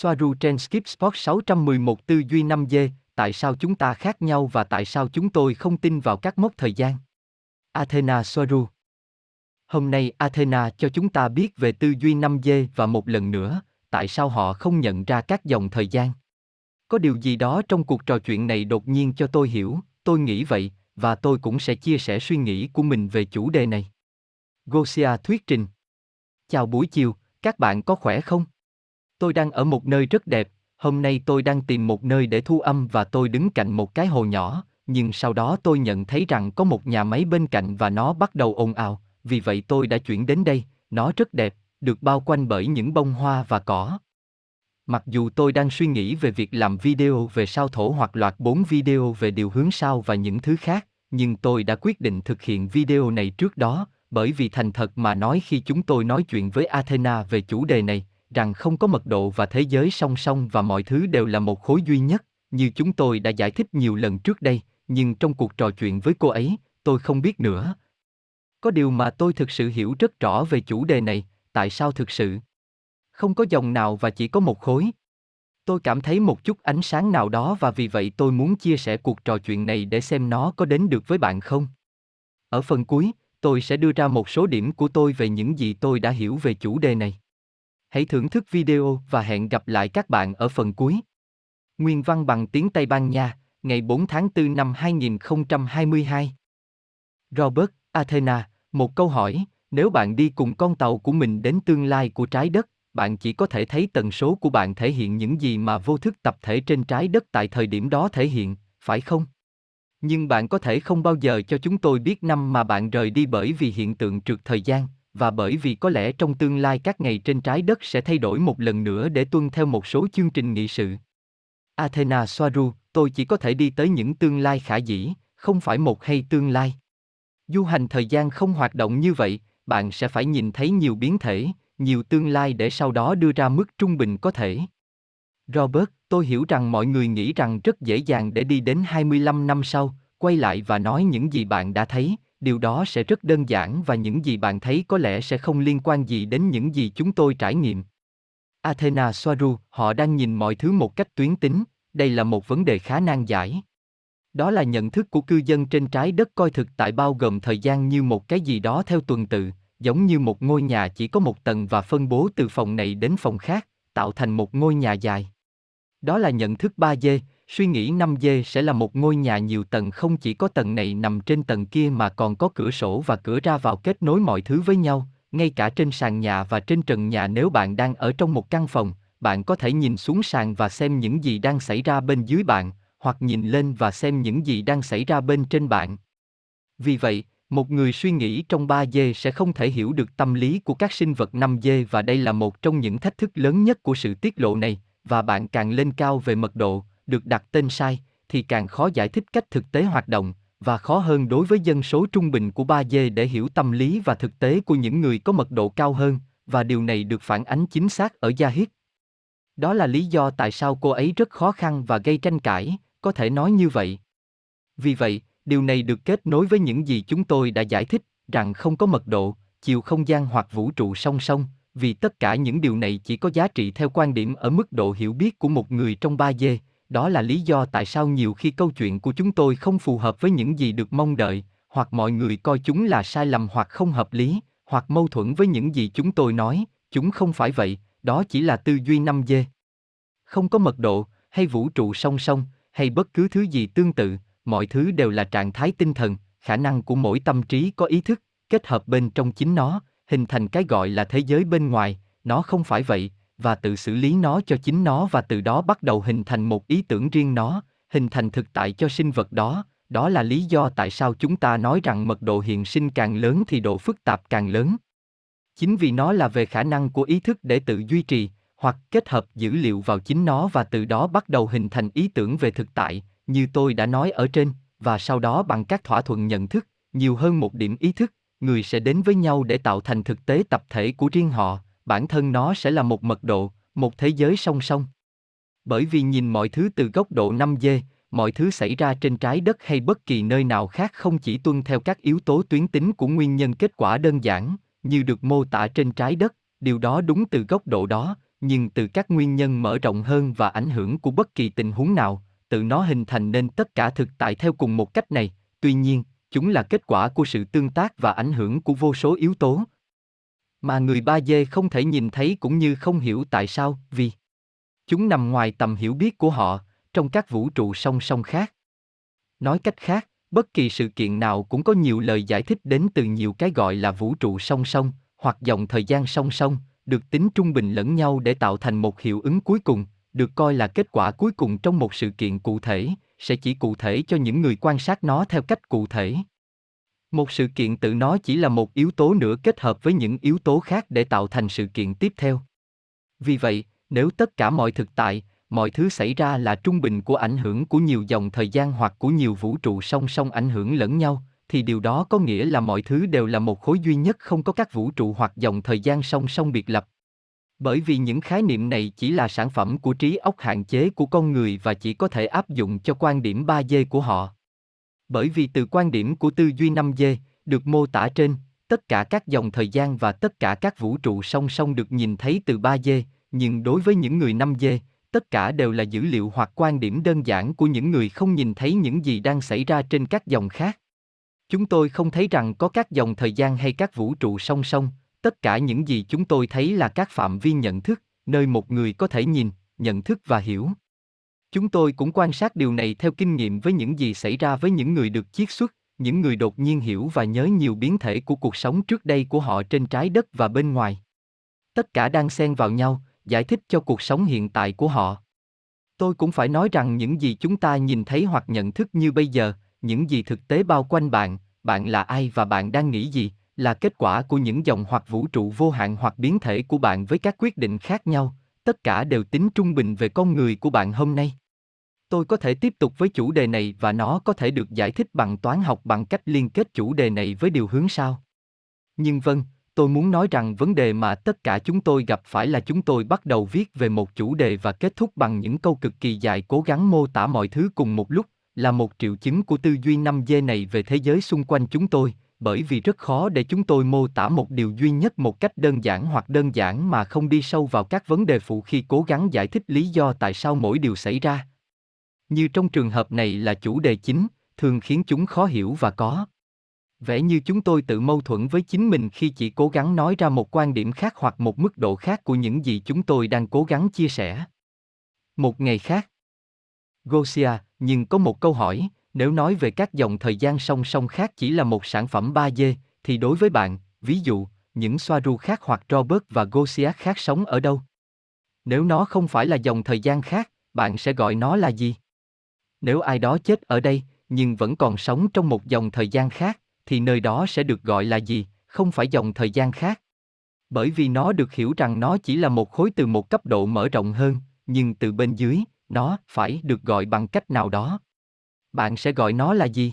Soaru trên Skip Sport 611 tư duy 5G, tại sao chúng ta khác nhau và tại sao chúng tôi không tin vào các mốc thời gian? Athena Soaru Hôm nay Athena cho chúng ta biết về tư duy 5G và một lần nữa, tại sao họ không nhận ra các dòng thời gian. Có điều gì đó trong cuộc trò chuyện này đột nhiên cho tôi hiểu, tôi nghĩ vậy, và tôi cũng sẽ chia sẻ suy nghĩ của mình về chủ đề này. Gosia thuyết trình Chào buổi chiều, các bạn có khỏe không? Tôi đang ở một nơi rất đẹp, hôm nay tôi đang tìm một nơi để thu âm và tôi đứng cạnh một cái hồ nhỏ, nhưng sau đó tôi nhận thấy rằng có một nhà máy bên cạnh và nó bắt đầu ồn ào, vì vậy tôi đã chuyển đến đây, nó rất đẹp, được bao quanh bởi những bông hoa và cỏ. Mặc dù tôi đang suy nghĩ về việc làm video về sao thổ hoặc loạt 4 video về điều hướng sao và những thứ khác, nhưng tôi đã quyết định thực hiện video này trước đó, bởi vì thành thật mà nói khi chúng tôi nói chuyện với Athena về chủ đề này, rằng không có mật độ và thế giới song song và mọi thứ đều là một khối duy nhất, như chúng tôi đã giải thích nhiều lần trước đây, nhưng trong cuộc trò chuyện với cô ấy, tôi không biết nữa. Có điều mà tôi thực sự hiểu rất rõ về chủ đề này, tại sao thực sự không có dòng nào và chỉ có một khối. Tôi cảm thấy một chút ánh sáng nào đó và vì vậy tôi muốn chia sẻ cuộc trò chuyện này để xem nó có đến được với bạn không. Ở phần cuối, tôi sẽ đưa ra một số điểm của tôi về những gì tôi đã hiểu về chủ đề này. Hãy thưởng thức video và hẹn gặp lại các bạn ở phần cuối. Nguyên văn bằng tiếng Tây Ban Nha, ngày 4 tháng 4 năm 2022. Robert, Athena, một câu hỏi, nếu bạn đi cùng con tàu của mình đến tương lai của trái đất, bạn chỉ có thể thấy tần số của bạn thể hiện những gì mà vô thức tập thể trên trái đất tại thời điểm đó thể hiện, phải không? Nhưng bạn có thể không bao giờ cho chúng tôi biết năm mà bạn rời đi bởi vì hiện tượng trượt thời gian, và bởi vì có lẽ trong tương lai các ngày trên trái đất sẽ thay đổi một lần nữa để tuân theo một số chương trình nghị sự. Athena Soaru, tôi chỉ có thể đi tới những tương lai khả dĩ, không phải một hay tương lai. Du hành thời gian không hoạt động như vậy, bạn sẽ phải nhìn thấy nhiều biến thể, nhiều tương lai để sau đó đưa ra mức trung bình có thể. Robert, tôi hiểu rằng mọi người nghĩ rằng rất dễ dàng để đi đến 25 năm sau, quay lại và nói những gì bạn đã thấy, điều đó sẽ rất đơn giản và những gì bạn thấy có lẽ sẽ không liên quan gì đến những gì chúng tôi trải nghiệm. Athena Soaru, họ đang nhìn mọi thứ một cách tuyến tính, đây là một vấn đề khá nan giải. Đó là nhận thức của cư dân trên trái đất coi thực tại bao gồm thời gian như một cái gì đó theo tuần tự, giống như một ngôi nhà chỉ có một tầng và phân bố từ phòng này đến phòng khác, tạo thành một ngôi nhà dài. Đó là nhận thức 3D, suy nghĩ 5D sẽ là một ngôi nhà nhiều tầng không chỉ có tầng này nằm trên tầng kia mà còn có cửa sổ và cửa ra vào kết nối mọi thứ với nhau, ngay cả trên sàn nhà và trên trần nhà nếu bạn đang ở trong một căn phòng, bạn có thể nhìn xuống sàn và xem những gì đang xảy ra bên dưới bạn, hoặc nhìn lên và xem những gì đang xảy ra bên trên bạn. Vì vậy, một người suy nghĩ trong 3D sẽ không thể hiểu được tâm lý của các sinh vật 5D và đây là một trong những thách thức lớn nhất của sự tiết lộ này, và bạn càng lên cao về mật độ, được đặt tên sai, thì càng khó giải thích cách thực tế hoạt động, và khó hơn đối với dân số trung bình của 3G để hiểu tâm lý và thực tế của những người có mật độ cao hơn, và điều này được phản ánh chính xác ở Yahid. Đó là lý do tại sao cô ấy rất khó khăn và gây tranh cãi, có thể nói như vậy. Vì vậy, điều này được kết nối với những gì chúng tôi đã giải thích, rằng không có mật độ, chiều không gian hoặc vũ trụ song song, vì tất cả những điều này chỉ có giá trị theo quan điểm ở mức độ hiểu biết của một người trong 3G, đó là lý do tại sao nhiều khi câu chuyện của chúng tôi không phù hợp với những gì được mong đợi, hoặc mọi người coi chúng là sai lầm hoặc không hợp lý, hoặc mâu thuẫn với những gì chúng tôi nói, chúng không phải vậy, đó chỉ là tư duy 5D. Không có mật độ, hay vũ trụ song song, hay bất cứ thứ gì tương tự, mọi thứ đều là trạng thái tinh thần, khả năng của mỗi tâm trí có ý thức, kết hợp bên trong chính nó, hình thành cái gọi là thế giới bên ngoài, nó không phải vậy, và tự xử lý nó cho chính nó và từ đó bắt đầu hình thành một ý tưởng riêng nó, hình thành thực tại cho sinh vật đó, đó là lý do tại sao chúng ta nói rằng mật độ hiện sinh càng lớn thì độ phức tạp càng lớn. Chính vì nó là về khả năng của ý thức để tự duy trì, hoặc kết hợp dữ liệu vào chính nó và từ đó bắt đầu hình thành ý tưởng về thực tại, như tôi đã nói ở trên, và sau đó bằng các thỏa thuận nhận thức, nhiều hơn một điểm ý thức, người sẽ đến với nhau để tạo thành thực tế tập thể của riêng họ, bản thân nó sẽ là một mật độ, một thế giới song song. Bởi vì nhìn mọi thứ từ góc độ 5D, mọi thứ xảy ra trên trái đất hay bất kỳ nơi nào khác không chỉ tuân theo các yếu tố tuyến tính của nguyên nhân kết quả đơn giản, như được mô tả trên trái đất, điều đó đúng từ góc độ đó, nhưng từ các nguyên nhân mở rộng hơn và ảnh hưởng của bất kỳ tình huống nào, tự nó hình thành nên tất cả thực tại theo cùng một cách này, tuy nhiên, chúng là kết quả của sự tương tác và ảnh hưởng của vô số yếu tố. Mà người ba dê không thể nhìn thấy cũng như không hiểu tại sao, vì chúng nằm ngoài tầm hiểu biết của họ, trong các vũ trụ song song khác. Nói cách khác, bất kỳ sự kiện nào cũng có nhiều lời giải thích đến từ nhiều cái gọi là vũ trụ song song, hoặc dòng thời gian song song, được tính trung bình lẫn nhau để tạo thành một hiệu ứng cuối cùng, được coi là kết quả cuối cùng trong một sự kiện cụ thể, sẽ chỉ cụ thể cho những người quan sát nó theo cách cụ thể. Một sự kiện tự nó chỉ là một yếu tố nữa kết hợp với những yếu tố khác để tạo thành sự kiện tiếp theo. Vì vậy, nếu tất cả mọi thực tại, mọi thứ xảy ra là trung bình của ảnh hưởng của nhiều dòng thời gian hoặc của nhiều vũ trụ song song ảnh hưởng lẫn nhau, thì điều đó có nghĩa là mọi thứ đều là một khối duy nhất không có các vũ trụ hoặc dòng thời gian song song biệt lập. Bởi vì những khái niệm này chỉ là sản phẩm của trí óc hạn chế của con người và chỉ có thể áp dụng cho quan điểm 3D của họ. Bởi vì từ quan điểm của tư duy 5D, được mô tả trên, tất cả các dòng thời gian và tất cả các vũ trụ song song được nhìn thấy từ 3D, nhưng đối với những người 5D, tất cả đều là dữ liệu hoặc quan điểm đơn giản của những người không nhìn thấy những gì đang xảy ra trên các dòng khác. Chúng tôi không thấy rằng có các dòng thời gian hay các vũ trụ song song, tất cả những gì chúng tôi thấy là các phạm vi nhận thức, nơi một người có thể nhìn, nhận thức và hiểu. Chúng tôi cũng quan sát điều này theo kinh nghiệm với những gì xảy ra với những người được chiết xuất, những người đột nhiên hiểu và nhớ nhiều biến thể của cuộc sống trước đây của họ trên trái đất và bên ngoài. Tất cả đang xen vào nhau, giải thích cho cuộc sống hiện tại của họ. Tôi cũng phải nói rằng những gì chúng ta nhìn thấy hoặc nhận thức như bây giờ, những gì thực tế bao quanh bạn, bạn là ai và bạn đang nghĩ gì, là kết quả của những dòng hoặc vũ trụ vô hạn hoặc biến thể của bạn với các quyết định khác nhau, tất cả đều tính trung bình về con người của bạn hôm nay. Tôi có thể tiếp tục với chủ đề này và nó có thể được giải thích bằng toán học bằng cách liên kết chủ đề này với điều hướng sau. Nhưng vâng, tôi muốn nói rằng vấn đề mà tất cả chúng tôi gặp phải là chúng tôi bắt đầu viết về một chủ đề và kết thúc bằng những câu cực kỳ dài cố gắng mô tả mọi thứ cùng một lúc, là một triệu chứng của tư duy 5G này về thế giới xung quanh chúng tôi, bởi vì rất khó để chúng tôi mô tả một điều duy nhất một cách đơn giản hoặc đơn giản mà không đi sâu vào các vấn đề phụ khi cố gắng giải thích lý do tại sao mỗi điều xảy ra. Như trong trường hợp này là chủ đề chính, thường khiến chúng khó hiểu và có vẻ như chúng tôi tự mâu thuẫn với chính mình khi chỉ cố gắng nói ra một quan điểm khác hoặc một mức độ khác của những gì chúng tôi đang cố gắng chia sẻ. Một ngày khác. Gosia, nhưng có một câu hỏi, nếu nói về các dòng thời gian song song khác chỉ là một sản phẩm 3D, thì đối với bạn, ví dụ, những Soaru khác hoặc Robert và Gosia khác sống ở đâu? Nếu nó không phải là dòng thời gian khác, bạn sẽ gọi nó là gì? Nếu ai đó chết ở đây, nhưng vẫn còn sống trong một dòng thời gian khác, thì nơi đó sẽ được gọi là gì, không phải dòng thời gian khác. Bởi vì nó được hiểu rằng nó chỉ là một khối từ một cấp độ mở rộng hơn, nhưng từ bên dưới, nó phải được gọi bằng cách nào đó. Bạn sẽ gọi nó là gì?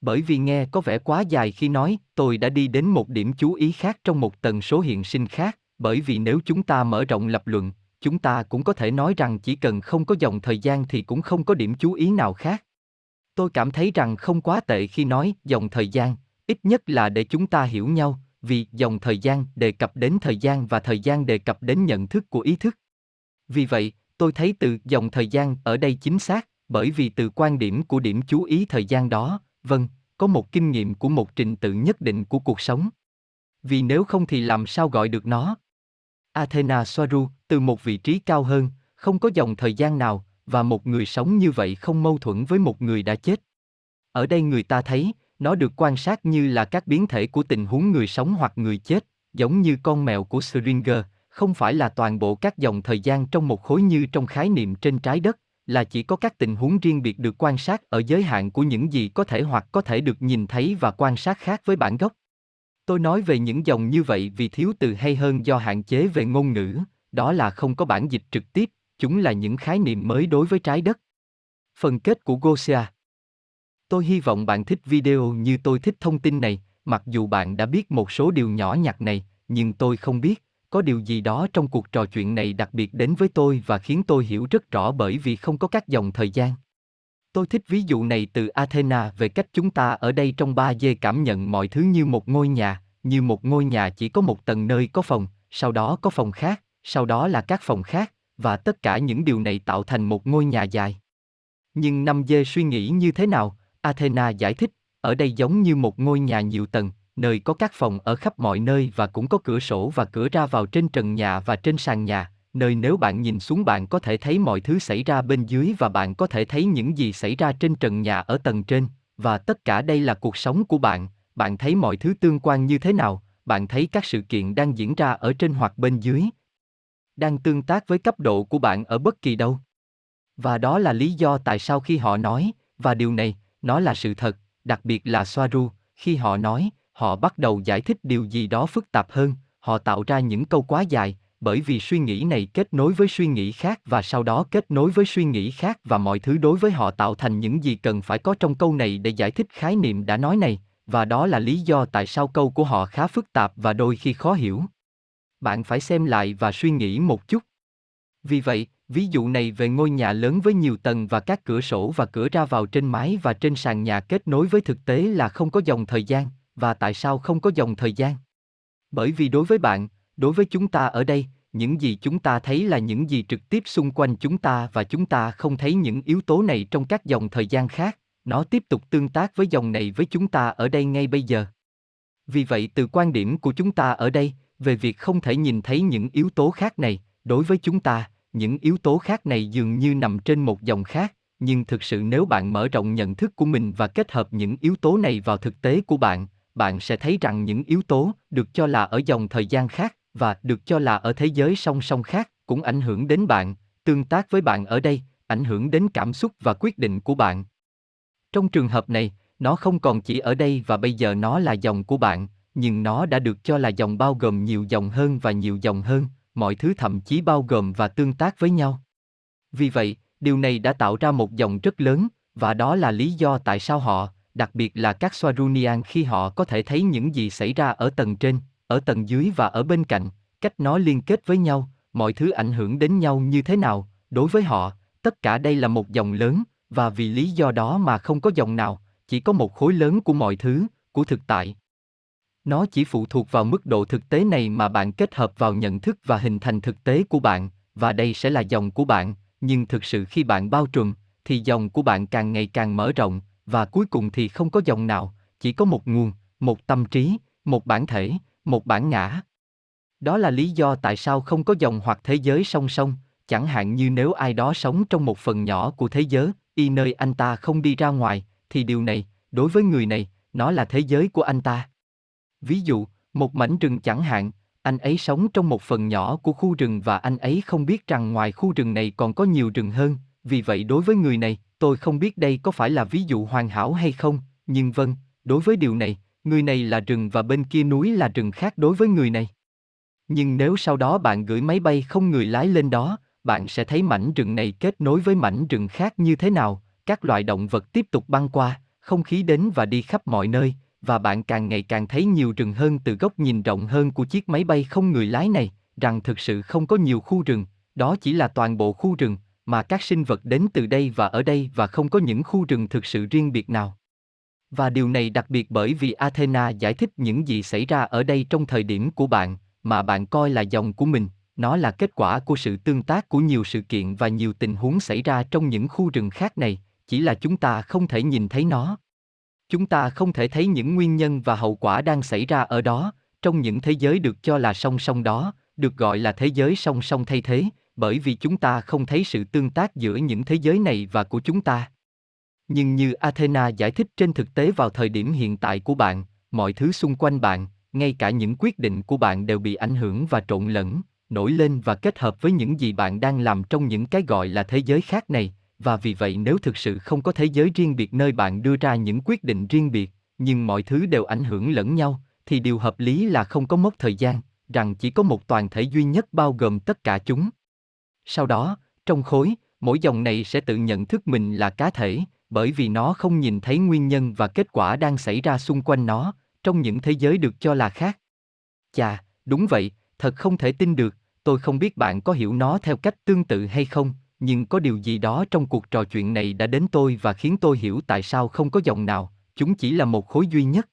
Bởi vì nghe có vẻ quá dài khi nói, tôi đã đi đến một điểm chú ý khác trong một tần số hiện sinh khác, bởi vì nếu chúng ta mở rộng lập luận, chúng ta cũng có thể nói rằng chỉ cần không có dòng thời gian thì cũng không có điểm chú ý nào khác. Tôi cảm thấy rằng không quá tệ khi nói dòng thời gian, ít nhất là để chúng ta hiểu nhau, vì dòng thời gian đề cập đến thời gian và thời gian đề cập đến nhận thức của ý thức. Vì vậy, tôi thấy từ dòng thời gian ở đây chính xác, bởi vì từ quan điểm của điểm chú ý thời gian đó, vâng, có một kinh nghiệm của một trình tự nhất định của cuộc sống. Vì nếu không thì làm sao gọi được nó? Athena Soaru, từ một vị trí cao hơn, không có dòng thời gian nào, và một người sống như vậy không mâu thuẫn với một người đã chết. Ở đây người ta thấy, nó được quan sát như là các biến thể của tình huống người sống hoặc người chết, giống như con mèo của Schrödinger, không phải là toàn bộ các dòng thời gian trong một khối như trong khái niệm trên trái đất, là chỉ có các tình huống riêng biệt được quan sát ở giới hạn của những gì có thể hoặc có thể được nhìn thấy và quan sát khác với bản gốc. Tôi nói về những dòng như vậy vì thiếu từ hay hơn do hạn chế về ngôn ngữ, đó là không có bản dịch trực tiếp, chúng là những khái niệm mới đối với trái đất. Phần kết của Gosia Tôi hy vọng bạn thích video như tôi thích thông tin này, mặc dù bạn đã biết một số điều nhỏ nhặt này, nhưng tôi không biết, có điều gì đó trong cuộc trò chuyện này đặc biệt đến với tôi và khiến tôi hiểu rất rõ bởi vì không có các dòng thời gian. Tôi thích ví dụ này từ Athena về cách chúng ta ở đây trong ba d cảm nhận mọi thứ như một ngôi nhà, như một ngôi nhà chỉ có một tầng nơi có phòng, sau đó có phòng khác, sau đó là các phòng khác, và tất cả những điều này tạo thành một ngôi nhà dài. Nhưng năm d suy nghĩ như thế nào? Athena giải thích, ở đây giống như một ngôi nhà nhiều tầng, nơi có các phòng ở khắp mọi nơi và cũng có cửa sổ và cửa ra vào trên trần nhà và trên sàn nhà, nơi nếu bạn nhìn xuống bạn có thể thấy mọi thứ xảy ra bên dưới và bạn có thể thấy những gì xảy ra trên trần nhà ở tầng trên, và tất cả đây là cuộc sống của bạn, bạn thấy mọi thứ tương quan như thế nào, bạn thấy các sự kiện đang diễn ra ở trên hoặc bên dưới, đang tương tác với cấp độ của bạn ở bất kỳ đâu. Và đó là lý do tại sao khi họ nói, và điều này, nó là sự thật, đặc biệt là Soaru, khi họ nói, họ bắt đầu giải thích điều gì đó phức tạp hơn, họ tạo ra những câu quá dài, bởi vì suy nghĩ này kết nối với suy nghĩ khác và sau đó kết nối với suy nghĩ khác và mọi thứ đối với họ tạo thành những gì cần phải có trong câu này để giải thích khái niệm đã nói này, và đó là lý do tại sao câu của họ khá phức tạp và đôi khi khó hiểu. Bạn phải xem lại và suy nghĩ một chút. Vì vậy, ví dụ này về ngôi nhà lớn với nhiều tầng và các cửa sổ và cửa ra vào trên mái và trên sàn nhà kết nối với thực tế là không có dòng thời gian, và tại sao không có dòng thời gian? Bởi vì đối với bạn, đối với chúng ta ở đây, những gì chúng ta thấy là những gì trực tiếp xung quanh chúng ta và chúng ta không thấy những yếu tố này trong các dòng thời gian khác, nó tiếp tục tương tác với dòng này với chúng ta ở đây ngay bây giờ. Vì vậy từ quan điểm của chúng ta ở đây, về việc không thể nhìn thấy những yếu tố khác này, đối với chúng ta, những yếu tố khác này dường như nằm trên một dòng khác, nhưng thực sự nếu bạn mở rộng nhận thức của mình và kết hợp những yếu tố này vào thực tế của bạn, bạn sẽ thấy rằng những yếu tố được cho là ở dòng thời gian khác và được cho là ở thế giới song song khác cũng ảnh hưởng đến bạn, tương tác với bạn ở đây, ảnh hưởng đến cảm xúc và quyết định của bạn. Trong trường hợp này, nó không còn chỉ ở đây và bây giờ nó là dòng của bạn, nhưng nó đã được cho là dòng bao gồm nhiều dòng hơn và nhiều dòng hơn, mọi thứ thậm chí bao gồm và tương tác với nhau. Vì vậy, điều này đã tạo ra một dòng rất lớn, và đó là lý do tại sao họ, đặc biệt là các Swarunian khi họ có thể thấy những gì xảy ra ở tầng trên, ở tầng dưới và ở bên cạnh, cách nó liên kết với nhau, mọi thứ ảnh hưởng đến nhau như thế nào, đối với họ, tất cả đây là một dòng lớn, và vì lý do đó mà không có dòng nào, chỉ có một khối lớn của mọi thứ, của thực tại. Nó chỉ phụ thuộc vào mức độ thực tế này mà bạn kết hợp vào nhận thức và hình thành thực tế của bạn, và đây sẽ là dòng của bạn, nhưng thực sự khi bạn bao trùm, thì dòng của bạn càng ngày càng mở rộng, và cuối cùng thì không có dòng nào, chỉ có một nguồn, một tâm trí, một bản thể, một bản ngã. Đó là lý do tại sao không có dòng hoặc thế giới song song, chẳng hạn như nếu ai đó sống trong một phần nhỏ của thế giới, y nơi anh ta không đi ra ngoài, thì điều này, đối với người này, nó là thế giới của anh ta. Ví dụ, một mảnh rừng chẳng hạn, anh ấy sống trong một phần nhỏ của khu rừng và anh ấy không biết rằng ngoài khu rừng này còn có nhiều rừng hơn, vì vậy đối với người này, tôi không biết đây có phải là ví dụ hoàn hảo hay không, nhưng vâng, đối với điều này, người này là rừng và bên kia núi là rừng khác đối với người này. Nhưng nếu sau đó bạn gửi máy bay không người lái lên đó, bạn sẽ thấy mảnh rừng này kết nối với mảnh rừng khác như thế nào, các loài động vật tiếp tục băng qua, không khí đến và đi khắp mọi nơi, và bạn càng ngày càng thấy nhiều rừng hơn từ góc nhìn rộng hơn của chiếc máy bay không người lái này, rằng thực sự không có nhiều khu rừng, đó chỉ là toàn bộ khu rừng, mà các sinh vật đến từ đây và ở đây và không có những khu rừng thực sự riêng biệt nào. Và điều này đặc biệt bởi vì Athena giải thích những gì xảy ra ở đây trong thời điểm của bạn, mà bạn coi là dòng của mình, nó là kết quả của sự tương tác của nhiều sự kiện và nhiều tình huống xảy ra trong những khu rừng khác này, chỉ là chúng ta không thể nhìn thấy nó. Chúng ta không thể thấy những nguyên nhân và hậu quả đang xảy ra ở đó, trong những thế giới được cho là song song đó, được gọi là thế giới song song thay thế, bởi vì chúng ta không thấy sự tương tác giữa những thế giới này và của chúng ta. Nhưng như Athena giải thích trên thực tế vào thời điểm hiện tại của bạn, mọi thứ xung quanh bạn, ngay cả những quyết định của bạn đều bị ảnh hưởng và trộn lẫn, nổi lên và kết hợp với những gì bạn đang làm trong những cái gọi là thế giới khác này, và vì vậy nếu thực sự không có thế giới riêng biệt nơi bạn đưa ra những quyết định riêng biệt, nhưng mọi thứ đều ảnh hưởng lẫn nhau, thì điều hợp lý là không có mốc thời gian, rằng chỉ có một toàn thể duy nhất bao gồm tất cả chúng. Sau đó, trong khối, mỗi dòng này sẽ tự nhận thức mình là cá thể, bởi vì nó không nhìn thấy nguyên nhân và kết quả đang xảy ra xung quanh nó, trong những thế giới được cho là khác. Chà, đúng vậy, thật không thể tin được, tôi không biết bạn có hiểu nó theo cách tương tự hay không, nhưng có điều gì đó trong cuộc trò chuyện này đã đến tôi và khiến tôi hiểu tại sao không có dòng nào, chúng chỉ là một khối duy nhất.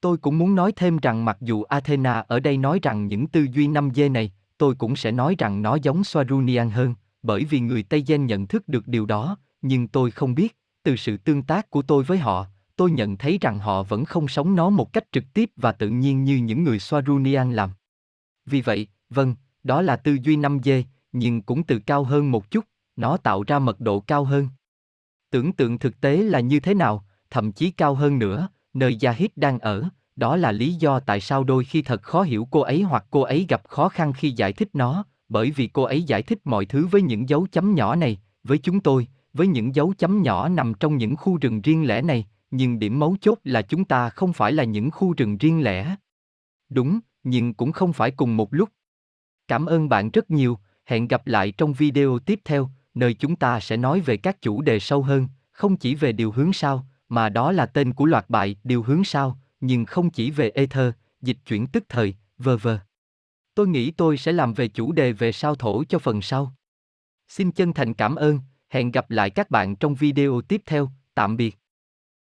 Tôi cũng muốn nói thêm rằng mặc dù Athena ở đây nói rằng những tư duy 5 dê này, tôi cũng sẽ nói rằng nó giống Swarunian hơn, bởi vì người Tây Gen nhận thức được điều đó, nhưng tôi không biết, từ sự tương tác của tôi với họ, tôi nhận thấy rằng họ vẫn không sống nó một cách trực tiếp và tự nhiên như những người Swarunian làm. Vì vậy, vâng, đó là tư duy 5G, nhưng cũng từ cao hơn một chút, nó tạo ra mật độ cao hơn. Tưởng tượng thực tế là như thế nào, thậm chí cao hơn nữa, nơi Yahid đang ở, đó là lý do tại sao đôi khi thật khó hiểu cô ấy hoặc cô ấy gặp khó khăn khi giải thích nó, bởi vì cô ấy giải thích mọi thứ với những dấu chấm nhỏ này, với chúng tôi, với những dấu chấm nhỏ nằm trong những khu rừng riêng lẻ này, nhưng điểm mấu chốt là chúng ta không phải là những khu rừng riêng lẻ. Đúng, nhưng cũng không phải cùng một lúc. Cảm ơn bạn rất nhiều, hẹn gặp lại trong video tiếp theo, nơi chúng ta sẽ nói về các chủ đề sâu hơn, không chỉ về điều hướng sao, mà đó là tên của loạt bài điều hướng sao, nhưng không chỉ về ether, dịch chuyển tức thời, vờ vờ. Tôi nghĩ tôi sẽ làm về chủ đề về sao thổ cho phần sau. Xin chân thành cảm ơn, hẹn gặp lại các bạn trong video tiếp theo, tạm biệt.